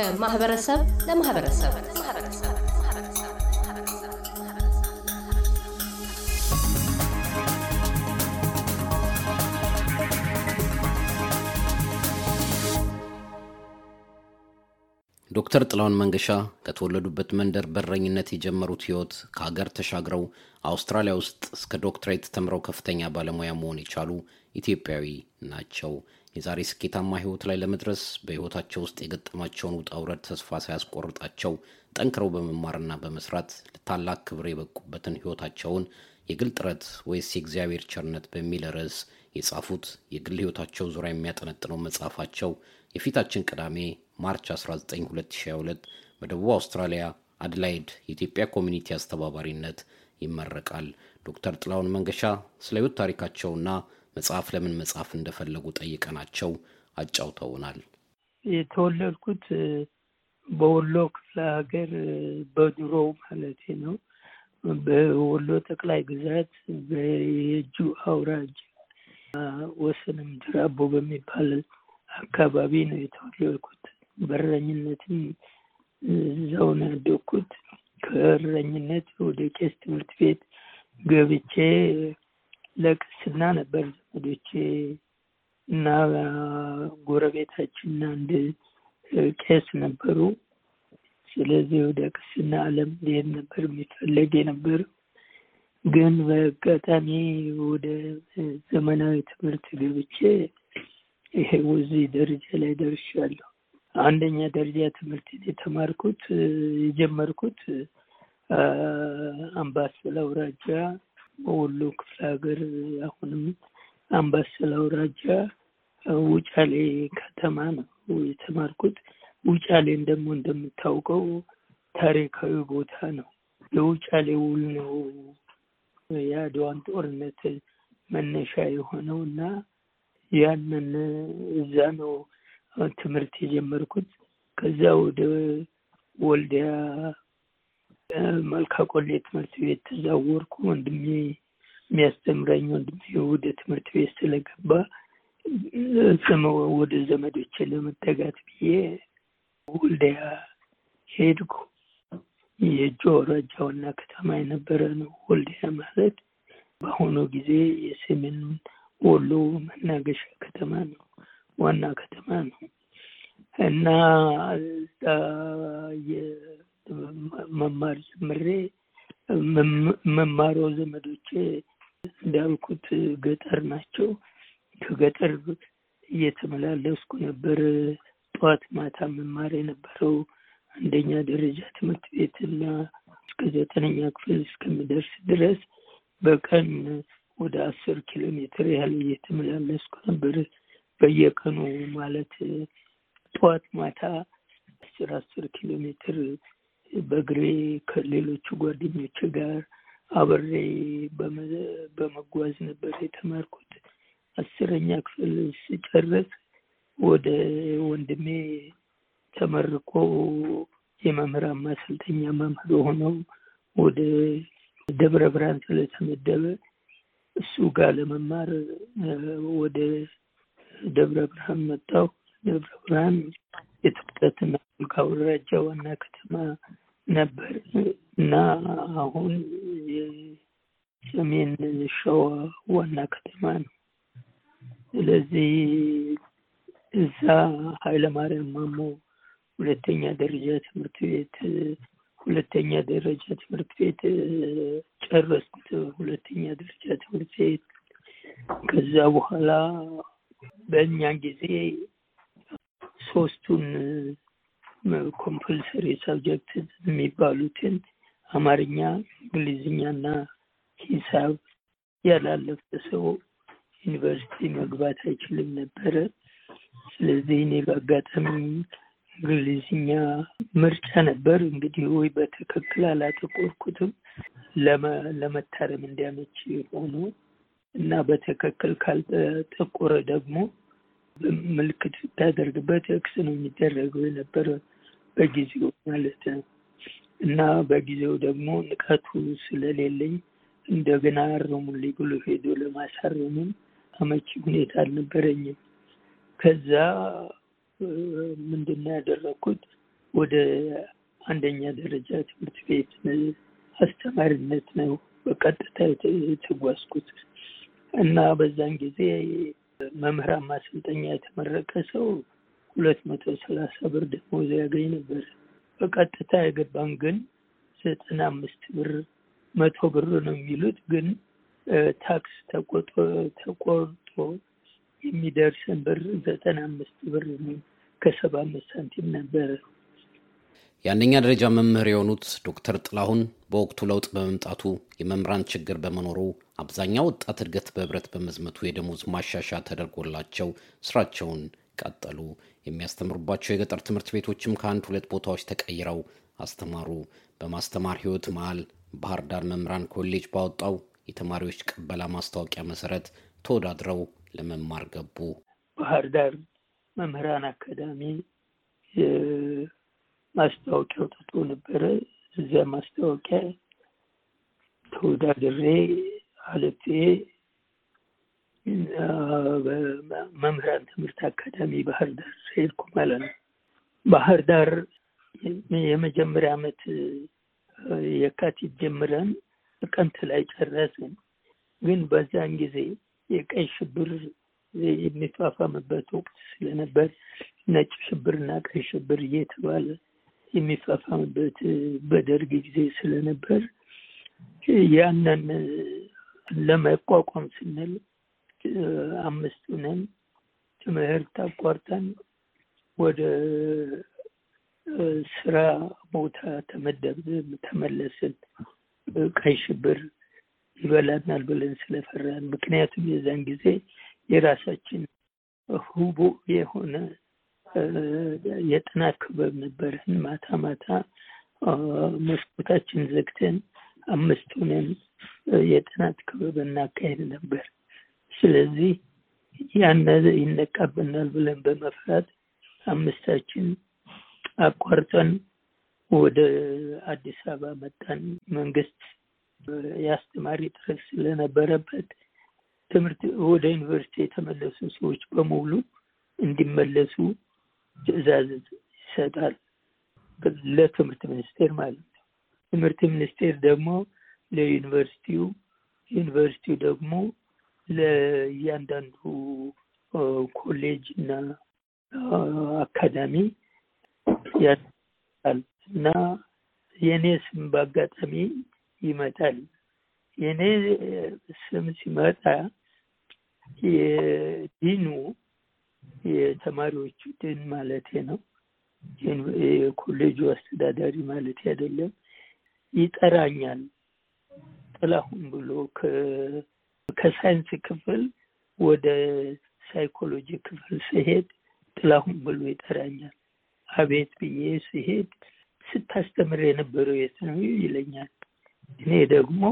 ከማህበረሰብ ለማህበረሰብ ዶክተር ጥላሁን መንገሻ ከተወለዱበት መንደር በረኝነት የጀመሩት ህይወት ከሀገር ተሻግረው አውስትራሊያ ውስጥ እስከ ዶክትሬት ተምረው ከፍተኛ ባለሙያ መሆን የቻሉ ኢትዮጵያዊ ናቸው። የዛሬ ስኬታማ ህይወት ላይ ለመድረስ በህይወታቸው ውስጥ የገጠማቸውን ውጣ ውረድ ተስፋ ሳያስቆርጣቸው ጠንክረው በመማርና በመስራት ለታላቅ ክብር የበቁበትን ህይወታቸውን የግል ጥረት ወይስ የእግዚአብሔር ቸርነት በሚል ርዕስ የጻፉት የግል ህይወታቸው ዙሪያ የሚያጠነጥነው መጽሐፋቸው የፊታችን ቅዳሜ March 19 2022 በደቡብ አውስትራሊያ አድላይድ የኢትዮጵያ community አስተባባሪነት ይመረቃል። ዶክተር ጥላሁን መንገሻ ስለ ህይወት ታሪካቸውና መጽሐፍ ለምን መጽሐፍ እንደፈለጉ ጠይቀናቸው አጫውተውናል። የተወለድኩት በወሎ ክፍለ ሀገር በድሮው ማለት ነው በወሎ ጠቅላይ ግዛት በየጁ አውራጅ ወሰን ምድር አቦ በሚባል አካባቢ ነው የተወለድኩት። በእረኝነትም እዛው ነው ያደግኩት። ከእረኝነት ወደ ቄስ ትምህርት ቤት ገብቼ ለቅስና ነበር ዘመዶቼ እና ጎረቤታችን አንድ ቄስ ነበሩ። ስለዚህ ወደ ቅስና ዓለም ሊሄድ ነበር የሚፈለግ የነበር ግን በአጋጣሚ ወደ ዘመናዊ ትምህርት ገብቼ ይሄ እዚህ ደረጃ ላይ ደርሻለሁ። አንደኛ ደረጃ ትምህርት የተማርኩት የጀመርኩት አምባሰል አውራጃ በወሎ ክፍለ ሀገር አሁንም አምባሰል አውራጃ ውጫሌ ከተማ ነው የተማርኩት። ውጫሌን ደግሞ እንደምታውቀው ታሪካዊ ቦታ ነው። የውጫሌ ውል ነው የአድዋን ጦርነት መነሻ የሆነው እና ያንን እዛ ነው ትምህርት የጀመርኩት። ከዛ ወደ ወልዲያ መልካ ቆሌ ትምህርት ቤት ተዛወርኩ። ወንድሜ የሚያስተምረኝ ወንድሜ ወደ ትምህርት ቤት ስለገባ ወደ ዘመዶቼ ለመጠጋት ብዬ ወልዲያ ሄድኩ። የእጁ አውራጃ ዋና ከተማ የነበረ ነው ወልዲያ ማለት። በአሁኑ ጊዜ የሰሜን ወሎ መናገሻ ከተማ ነው፣ ዋና ከተማ ነው እና እዛ መማር ጀምሬ መማሪያው ዘመዶቼ እንዳልኩት ገጠር ናቸው። ከገጠር እየተመላለስኩ ነበር ጠዋት ማታ መማር የነበረው አንደኛ ደረጃ ትምህርት ቤት እና እስከ ዘጠነኛ ክፍል እስከሚደርስ ድረስ በቀን ወደ አስር ኪሎ ሜትር ያህል እየተመላለስኩ ነበር በየቀኑ ማለት ጠዋት ማታ አስር አስር ኪሎ ሜትር በእግሬ ከሌሎቹ ጓደኞች ጋር አብሬ በመጓዝ ነበር የተማርኩት። አስረኛ ክፍል ስጨርስ ወደ ወንድሜ ተመርቆ የመምህራን ማሰልጠኛ መምህር ሆነው ወደ ደብረ ብርሃን ስለተመደበ እሱ ጋር ለመማር ወደ ደብረ ብርሃን መጣሁ። ደብረ ብርሃን የትኩረትና መልካ አውራጃ ዋና ከተማ ነበር እና አሁን የሰሜን ሸዋ ዋና ከተማ ነው። ስለዚህ እዛ ኃይለማርያም ማሞ ሁለተኛ ደረጃ ትምህርት ቤት ሁለተኛ ደረጃ ትምህርት ቤት ጨረስኩት። ሁለተኛ ደረጃ ትምህርት ቤት ከዛ በኋላ በእኛ ጊዜ ሶስቱን ኮምፐልሰሪ ሳብጀክት የሚባሉትን አማርኛ፣ እንግሊዝኛና ሂሳብ ያላለፈ ሰው ዩኒቨርሲቲ መግባት አይችልም ነበረ። ስለዚህ እኔ በአጋጣሚ እንግሊዝኛ ምርጫ ነበር። እንግዲህ ወይ በትክክል አላጠቆርኩትም ለመታረም እንዲያመች ሆኖ እና በትክክል ካልጠቆረ ደግሞ ምልክት ስታደርግበት X ነው የሚደረገው የነበረ በጊዜው ማለት ነው። እና በጊዜው ደግሞ ንቃቱ ስለሌለኝ እንደገና አርሙልኝ ብሎ ሄዶ ለማሳረምም አመቺ ሁኔታ አልነበረኝም። ከዛ ምንድን ነው ያደረግኩት? ወደ አንደኛ ደረጃ ትምህርት ቤት አስተማሪነት ነው በቀጥታ የተጓዝኩት እና በዛን ጊዜ መምህራን ማሰልጠኛ የተመረቀ ሰው ሁለት መቶ ሰላሳ ብር ደሞዝ ያገኝ ነበር። በቀጥታ የገባን ግን ዘጠና አምስት ብር መቶ ብር ነው የሚሉት ግን ታክስ ተቆርጦ የሚደርሰን ብር ዘጠና አምስት ብር ከሰባ አምስት ሳንቲም ነበረ። የአንደኛ ደረጃ መምህር የሆኑት ዶክተር ጥላሁን በወቅቱ ለውጥ በመምጣቱ የመምህራን ችግር በመኖሩ አብዛኛው ወጣት እድገት በህብረት በመዝመቱ የደሞዝ ማሻሻ ተደርጎላቸው ስራቸውን ቀጠሉ። የሚያስተምሩባቸው የገጠር ትምህርት ቤቶችም ከአንድ ሁለት ቦታዎች ተቀይረው አስተማሩ። በማስተማር ህይወት መሃል ባህር ዳር መምህራን ኮሌጅ ባወጣው የተማሪዎች ቅበላ ማስታወቂያ መሰረት ተወዳድረው ለመማር ገቡ። ባህር ዳር መምህራን አካዳሚ ማስታወቂያ አውጥቶ ነበረ። እዚያ ማስታወቂያ ተወዳድሬ አልፌ በመምህራን ትምህርት አካዳሚ ባህር ዳር ሄድኩ ማለት ነው። ባህር ዳር የመጀመሪያ ዓመት የካቲት ጀምረን ጥቅምት ላይ ጨረስን። ግን በዛን ጊዜ የቀይ ሽብር የሚፋፋምበት ወቅት ስለነበር ነጭ ሽብርና ቀይ ሽብር እየተባለ የሚፋፋምበት በደርግ ጊዜ ስለነበር ያንን ለመቋቋም ስንል አምስት ነን ትምህርት አቋርጠን ወደ ስራ ቦታ ተመደብን፣ ተመለስን። ቀይ ሽብር ይበላናል ብለን ስለፈራን፣ ምክንያቱም የዛን ጊዜ የራሳችን ሁቡ የሆነ የጥናት ክበብ ነበረን። ማታ ማታ መስኮታችን ዘግተን አምስት ሆነን የጥናት ክበብ እናካሄድ ነበር። ስለዚህ ያን ይነቃብናል ብለን በመፍራት አምስታችን አቋርጠን ወደ አዲስ አበባ መጣን። መንግስት የአስተማሪ ጥረት ስለነበረበት ትምህርት ወደ ዩኒቨርሲቲ የተመለሱ ሰዎች በሙሉ እንዲመለሱ ትዕዛዝ ይሰጣል፣ ለትምህርት ሚኒስቴር ማለት ነው። ትምህርት ሚኒስቴር ደግሞ ለዩኒቨርሲቲው፣ ዩኒቨርሲቲው ደግሞ ለእያንዳንዱ ኮሌጅ እና አካዳሚ ያል እና የእኔ ስም በአጋጣሚ ይመጣል። የእኔ ስም ሲመጣ የዲኑ የተማሪዎቹ ዲን ማለት ነው፣ የኮሌጁ አስተዳዳሪ ማለት አይደለም፣ ይጠራኛል። ጥላሁን ብሎ ከሳይንስ ክፍል ወደ ሳይኮሎጂ ክፍል ስሄድ ጥላሁን ብሎ ይጠራኛል። አቤት ብዬ ስሄድ ስታስተምር የነበረው የት ነው ይለኛል። እኔ ደግሞ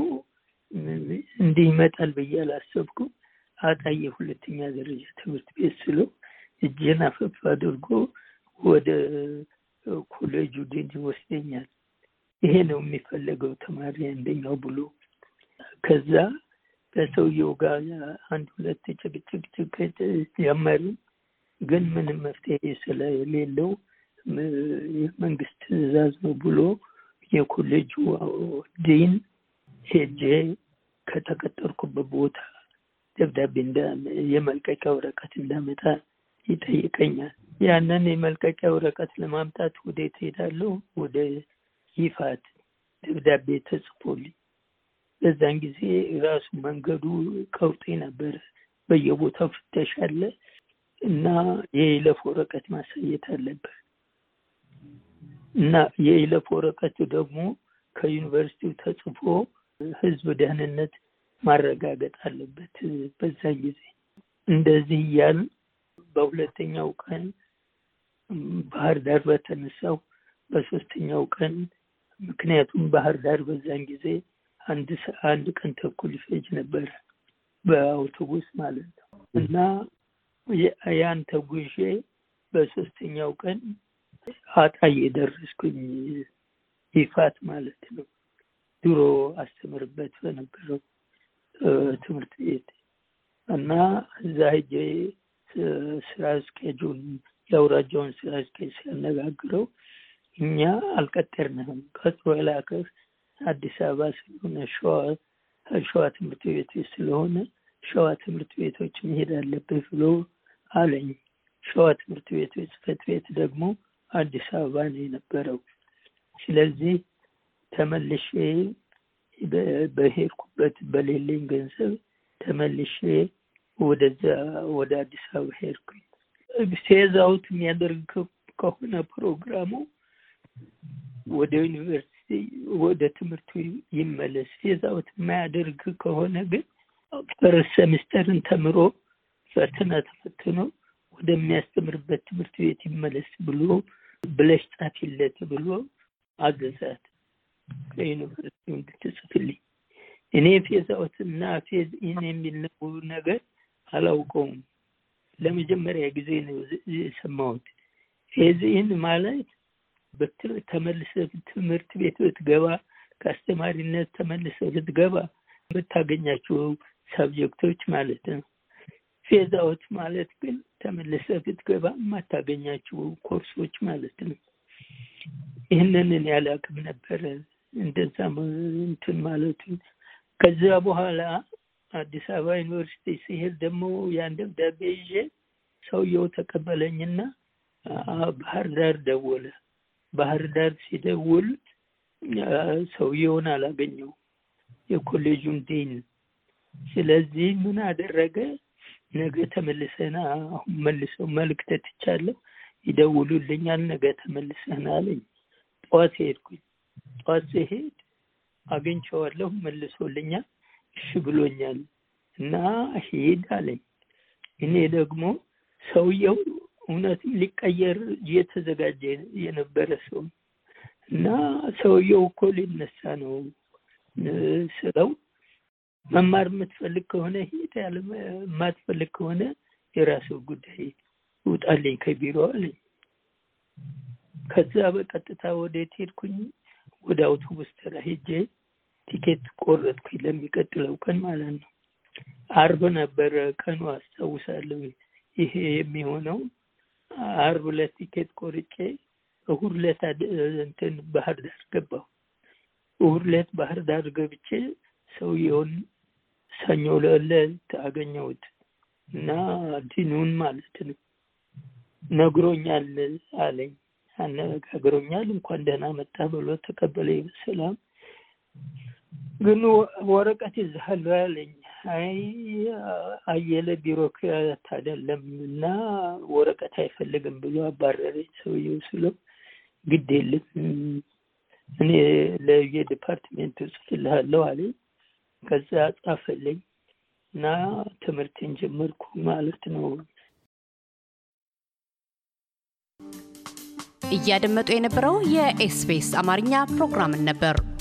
እንዲህ ይመጣል ብዬ አላሰብኩም። አጣዬ ሁለተኛ ደረጃ ትምህርት ቤት ስለው እጄን አፈፍ አድርጎ ወደ ኮሌጁ ዲን ይወስደኛል። ይሄ ነው የሚፈለገው ተማሪ አንደኛው ብሎ ከዛ ከሰውየው ጋር አንድ ሁለት ጭቅጭቅ ጀመሩ። ግን ምንም መፍትሄ ስለሌለው የመንግስት ትዕዛዝ ነው ብሎ የኮሌጁ ዲን ሄጄ ከተቀጠርኩበት ቦታ ደብዳቤ የመልቀቂያ ወረቀት እንዳመጣ ይጠይቀኛል። ያንን የመልቀቂያ ወረቀት ለማምጣት ወዴት ሄዳለሁ? ወደ ይፋት ደብዳቤ ተጽፎልኝ። በዛን ጊዜ ራሱ መንገዱ ቀውጤ ነበረ። በየቦታው ፍተሽ አለ እና የይለፍ ወረቀት ማሳየት አለበት እና የይለፍ ወረቀቱ ደግሞ ከዩኒቨርሲቲው ተጽፎ ህዝብ ደህንነት ማረጋገጥ አለበት። በዛን ጊዜ እንደዚህ እያል በሁለተኛው ቀን ባህር ዳር በተነሳው በሶስተኛው ቀን ምክንያቱም ባህር ዳር በዛን ጊዜ አንድ አንድ ቀን ተኩል ይፈጅ ነበረ በአውቶቡስ ማለት ነው እና ያን ተጉዤ በሶስተኛው ቀን አጣዬ ደረስኩኝ። ይፋት ማለት ነው ድሮ አስተምርበት በነበረው ትምህርት ቤት እና እዛ ሄጄ ስራ አስኪያጁን የአውራጃውን ስራ አስኪያጅ ሲያነጋግረው እኛ አልቀጠርንህም። ቀጥሮ የላከህ አዲስ አበባ ስለሆነ ሸዋ ሸዋ ትምህርት ቤቶች ስለሆነ ሸዋ ትምህርት ቤቶች መሄድ አለብህ ብሎ አለኝ። ሸዋ ትምህርት ቤቶች ጽሕፈት ቤት ደግሞ አዲስ አበባ ነው የነበረው። ስለዚህ ተመልሼ በሄድኩበት በሌለኝ ገንዘብ ተመልሼ ወደዛ ወደ አዲስ አበባ ሄድኩኝ። ፌዛውት የሚያደርግ ከሆነ ፕሮግራሙ ወደ ዩኒቨርሲቲ ወደ ትምህርቱ ይመለስ። phase out የማያደርግ ከሆነ ግን first semester ን ተምሮ ፈተና ተፈትኖ ወደሚያስተምርበት ትምህርት ቤት ይመለስ ብሎ ብለሽ ጻፊለት ብሎ አዘዛት ለዩኒቨርሲቲው እንድትጽፍልኝ። እኔ phase out እና phase in የሚል ነገር አላውቀውም። ለመጀመሪያ ጊዜ ነው የሰማሁት። in ማለት ተመልሰህ ትምህርት ቤት ብትገባ ከአስተማሪነት ተመልሰህ ብትገባ የምታገኛቸው subject ኦች ማለት ነው። out ማለት ግን ተመልሰህ ብትገባ የማታገኛቸው ኮርሶች ማለት ነው። ይህንን እኔ አላውቅም ነበረ እንደዛ እንትን ማለቱን። ከዚያ በኋላ አዲስ አበባ ዩኒቨርሲቲ ሲሄድ ደግሞ ያን ደብዳቤ ይዤ ሰውየው ተቀበለኝና ባህር ዳር ደወለ። ባህር ዳር ሲደውል ሰውየውን አላገኘው የኮሌጁን ዲን። ስለዚህ ምን አደረገ? ነገ ተመልሰና አሁን መልሰው መልዕክት ትቻለሁ ይደውሉልኛል፣ ነገ ተመልሰና አለኝ። ጠዋት ሄድኩኝ። ጠዋት ሲሄድ አግኝቼዋለሁ፣ መልሶልኛል፣ እሺ ብሎኛል እና ሂድ አለኝ። እኔ ደግሞ ሰውየው እውነትም ሊቀየር እየተዘጋጀ የነበረ ሰው እና ሰውየው እኮ ሊነሳ ነው ስለው መማር የምትፈልግ ከሆነ ሂድ፣ የማትፈልግ ከሆነ የራስህ ጉዳይ ውጣልኝ ከቢሮ አለኝ። ከዛ በቀጥታ ወዴት ሄድኩኝ? ወደ አውቶቡስ ተራ ሄጄ ቲኬት ቆረጥኩኝ ለሚቀጥለው ቀን ማለት ነው። አርብ ነበረ ቀኑ አስታውሳለሁ። ይሄ የሚሆነው አርብ ዕለት ቲኬት ቆርጬ እሑድ ዕለት እንትን ባህር ዳር ገባሁ። እሑድ ዕለት ባህር ዳር ገብቼ ሰውየውን ሰኞ ዕለት አገኘሁት እና ዲኑን ማለት ነው ነግሮኛል አለኝ። አነጋግሮኛል እንኳን ደህና መጣ ብሎ ተቀበለኝ በሰላም። ግን ወረቀት ይዘሃል አለኝ። አይ አየለ ቢሮክራት አይደለም እና ወረቀት አይፈልግም ብሎ አባረረኝ ሰውየው ስለው ግድ የለም እኔ ለየ department ኡ ጽፍልሃለሁ አለኝ። ከዛ ጻፈልኝ እና ትምህርትን ጀመርኩ ማለት ነው። እያደመጡ የነበረው የኤስቢኤስ አማርኛ ፕሮግራምን ነበር።